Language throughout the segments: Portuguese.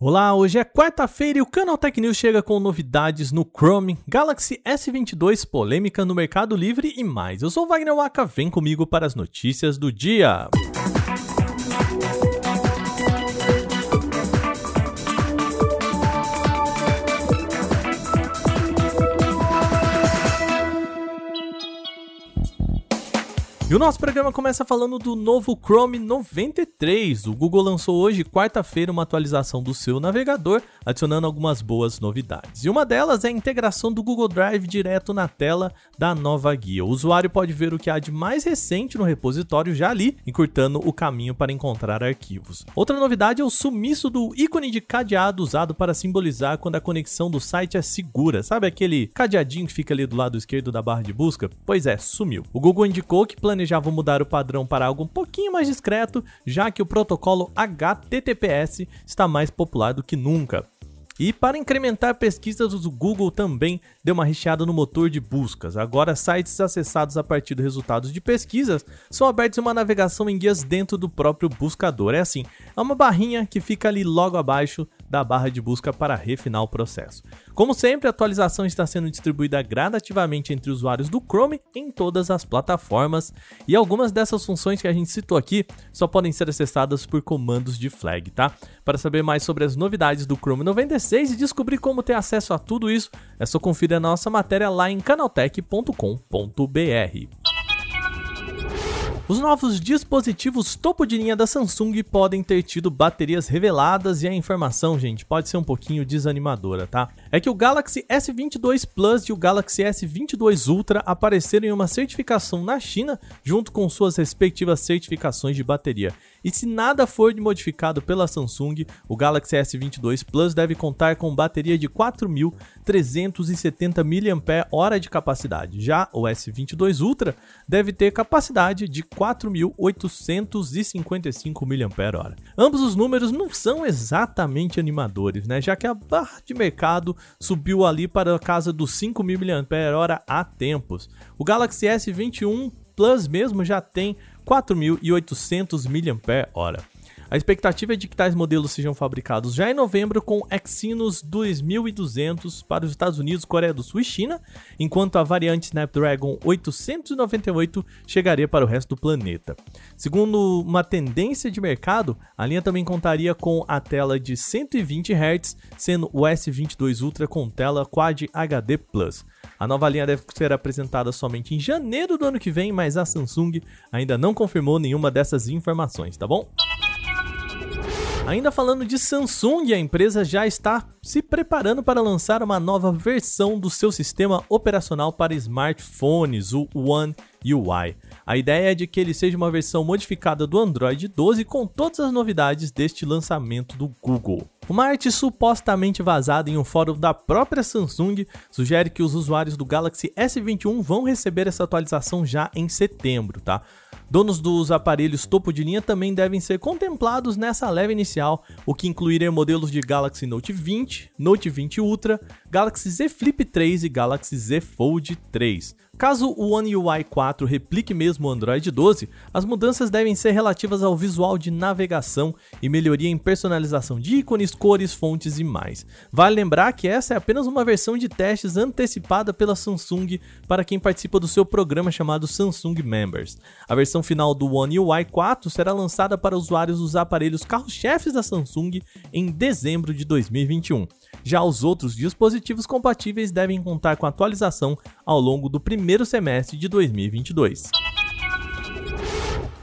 Olá, hoje é quarta-feira e o Canal Tech News chega com novidades no Chrome, Galaxy S22, polêmica no Mercado Livre e mais. Eu sou Wagner Waka, vem comigo para as notícias do dia. E o nosso programa começa falando do novo Chrome 93. O Google lançou hoje, quarta-feira, uma atualização do seu navegador, adicionando algumas boas novidades. E uma delas é a integração do Google Drive direto na tela da nova guia. O usuário pode ver o que há de mais recente no repositório já ali, encurtando o caminho para encontrar arquivos. Outra novidade é o sumiço do ícone de cadeado usado para simbolizar quando a conexão do site é segura. Sabe aquele cadeadinho que fica ali do lado esquerdo da barra de busca? Pois é, sumiu. O Google indicou que planejavam mudar o padrão para algo um pouquinho mais discreto, já que o protocolo HTTPS está mais popular do que nunca. E para incrementar pesquisas, o Google também deu uma recheada no motor de buscas. Agora, sites acessados a partir dos resultados de pesquisas são abertos em uma navegação em guias dentro do próprio buscador. É assim, é uma barrinha que fica ali logo abaixo da barra de busca para refinar o processo. Como sempre, a atualização está sendo distribuída gradativamente entre usuários do Chrome em todas as plataformas, e algumas dessas funções que a gente citou aqui só podem ser acessadas por comandos de flag, tá? Para saber mais sobre as novidades do Chrome 96 e descobrir como ter acesso a tudo isso, é só conferir a nossa matéria lá em canaltech.com.br. Os novos dispositivos topo de linha da Samsung podem ter tido baterias reveladas e a informação, gente, pode ser um pouquinho desanimadora, tá? É que o Galaxy S22 Plus e o Galaxy S22 Ultra apareceram em uma certificação na China junto com suas respectivas certificações de bateria. E se nada for modificado pela Samsung, o Galaxy S22 Plus deve contar com bateria de 4.370 mAh de capacidade. Já o S22 Ultra deve ter capacidade de 4.855 mAh. Ambos os números não são exatamente animadores, né? Já que a barra de mercado subiu ali para a casa dos 5.000 mAh há tempos. O Galaxy S21 Plus mesmo já tem 4.800 mAh. A expectativa é de que tais modelos sejam fabricados já em novembro com Exynos 2200 para os Estados Unidos, Coreia do Sul e China, enquanto a variante Snapdragon 898 chegaria para o resto do planeta. Segundo uma tendência de mercado, a linha também contaria com a tela de 120 Hz, sendo o S22 Ultra com tela Quad HD Plus. A nova linha deve ser apresentada somente em janeiro do ano que vem, mas a Samsung ainda não confirmou nenhuma dessas informações, tá bom? Ainda falando de Samsung, a empresa já está se preparando para lançar uma nova versão do seu sistema operacional para smartphones, o One UI. A ideia é de que ele seja uma versão modificada do Android 12 com todas as novidades deste lançamento do Google. Uma arte supostamente vazada em um fórum da própria Samsung sugere que os usuários do Galaxy S21 vão receber essa atualização já em setembro, tá? Donos dos aparelhos topo de linha também devem ser contemplados nessa leva inicial, o que incluiria modelos de Galaxy Note 20, Note 20 Ultra, Galaxy Z Flip 3 e Galaxy Z Fold 3. Caso o One UI 4 replique mesmo o Android 12, as mudanças devem ser relativas ao visual de navegação e melhoria em personalização de ícones, cores, fontes e mais. Vale lembrar que essa é apenas uma versão de testes antecipada pela Samsung para quem participa do seu programa chamado Samsung Members. A versão final do One UI 4 será lançada para usuários dos aparelhos carro-chefes da Samsung em dezembro de 2021. Já os outros dispositivos compatíveis devem contar com atualização ao longo do primeiro semestre de 2022.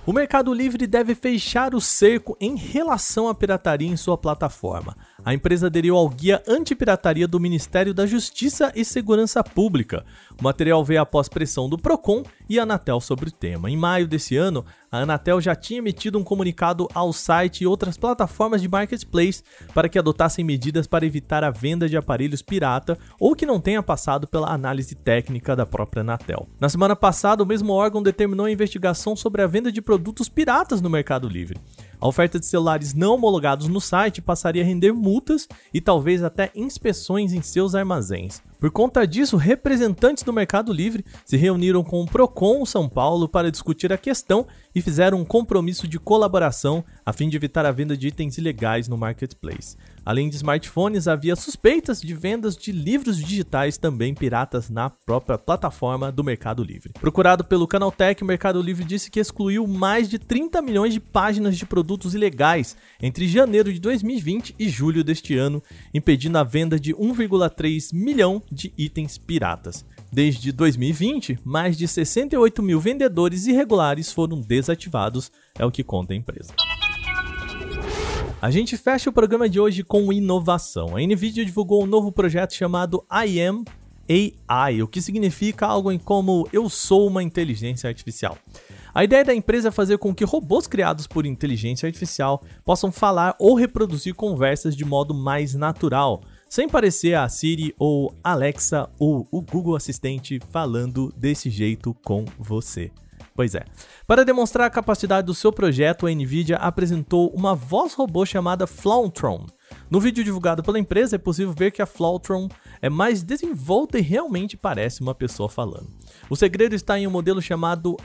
O Mercado Livre deve fechar o cerco em relação à pirataria em sua plataforma. A empresa aderiu ao Guia Antipirataria do Ministério da Justiça e Segurança Pública. O material veio após pressão do Procon e Anatel sobre o tema. Em maio desse ano, a Anatel já tinha emitido um comunicado ao site e outras plataformas de marketplace para que adotassem medidas para evitar a venda de aparelhos pirata ou que não tenha passado pela análise técnica da própria Anatel. Na semana passada, o mesmo órgão determinou a investigação sobre a venda de produtos piratas no Mercado Livre. A oferta de celulares não homologados no site passaria a render multas e talvez até inspeções em seus armazéns. Por conta disso, representantes do Mercado Livre se reuniram com o Procon São Paulo para discutir a questão e fizeram um compromisso de colaboração a fim de evitar a venda de itens ilegais no marketplace. Além de smartphones, havia suspeitas de vendas de livros digitais também piratas na própria plataforma do Mercado Livre. Procurado pelo Canaltech, o Mercado Livre disse que excluiu mais de 30 milhões de páginas de produtos ilegais entre janeiro de 2020 e julho deste ano, impedindo a venda de 1,3 milhão de itens piratas. Desde 2020, mais de 68 mil vendedores irregulares foram desativados, é o que conta a empresa. A gente fecha o programa de hoje com inovação. A Nvidia divulgou um novo projeto chamado I Am AI, o que significa algo em como eu sou uma inteligência artificial. A ideia da empresa é fazer com que robôs criados por inteligência artificial possam falar ou reproduzir conversas de modo mais natural, sem parecer a Siri ou Alexa ou o Google Assistente falando desse jeito com você. Pois é. Para demonstrar a capacidade do seu projeto, a Nvidia apresentou uma voz robô chamada Flautron. No vídeo divulgado pela empresa, é possível ver que a Flautron é mais desenvolta e realmente parece uma pessoa falando. O segredo está em um modelo chamado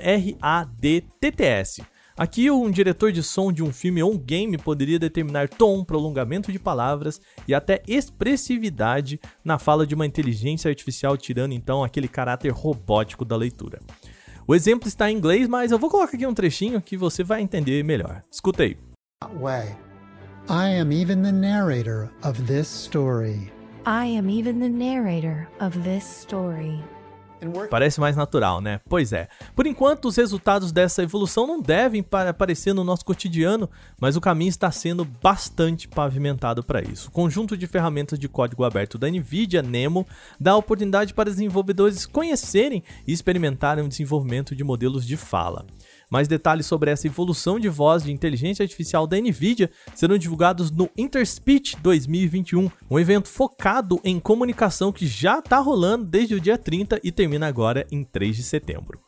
RADTTS. Aqui, um diretor de som de um filme ou um game poderia determinar tom, prolongamento de palavras e até expressividade na fala de uma inteligência artificial, tirando então aquele caráter robótico da leitura. O exemplo está em inglês, mas eu vou colocar aqui um trechinho que você vai entender melhor. Escuta aí. Way. I am even the narrator of this story. I am even the narrator of this story. Parece mais natural, né? Pois é. Por enquanto, os resultados dessa evolução não devem aparecer no nosso cotidiano, mas o caminho está sendo bastante pavimentado para isso. O conjunto de ferramentas de código aberto da NVIDIA Nemo dá oportunidade para desenvolvedores conhecerem e experimentarem o desenvolvimento de modelos de fala. Mais detalhes sobre essa evolução de voz de inteligência artificial da Nvidia serão divulgados no Interspeech 2021, um evento focado em comunicação que já está rolando desde o dia 30 e termina agora em 3 de setembro.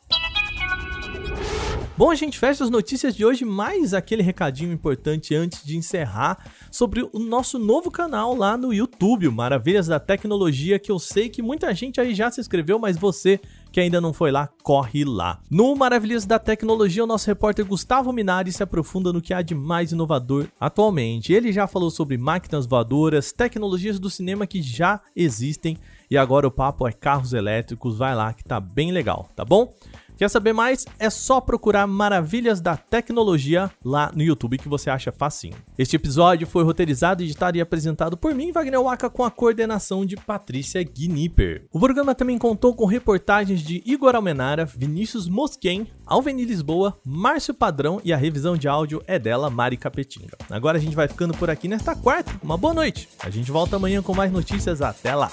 Bom, a gente fecha as notícias de hoje, mais aquele recadinho importante antes de encerrar sobre o nosso novo canal lá no YouTube, Maravilhas da Tecnologia, que eu sei que muita gente aí já se inscreveu, mas você que ainda não foi lá, corre lá. No Maravilhas da Tecnologia, o nosso repórter Gustavo Minari se aprofunda no que há de mais inovador atualmente. Ele já falou sobre máquinas voadoras, tecnologias do cinema que já existem e agora o papo é carros elétricos. Vai lá que tá bem legal, tá bom? Quer saber mais? É só procurar Maravilhas da Tecnologia lá no YouTube que você acha facinho. Este episódio foi roteirizado, editado e apresentado por mim, Wagner Waka, com a coordenação de Patrícia Gnipper. O programa também contou com reportagens de Igor Almenara, Vinícius Mosquen, Alveni Lisboa, Márcio Padrão e a revisão de áudio é dela, Mari Capetinga. Agora a gente vai ficando por aqui nesta quarta. Uma boa noite. A gente volta amanhã com mais notícias. Até lá.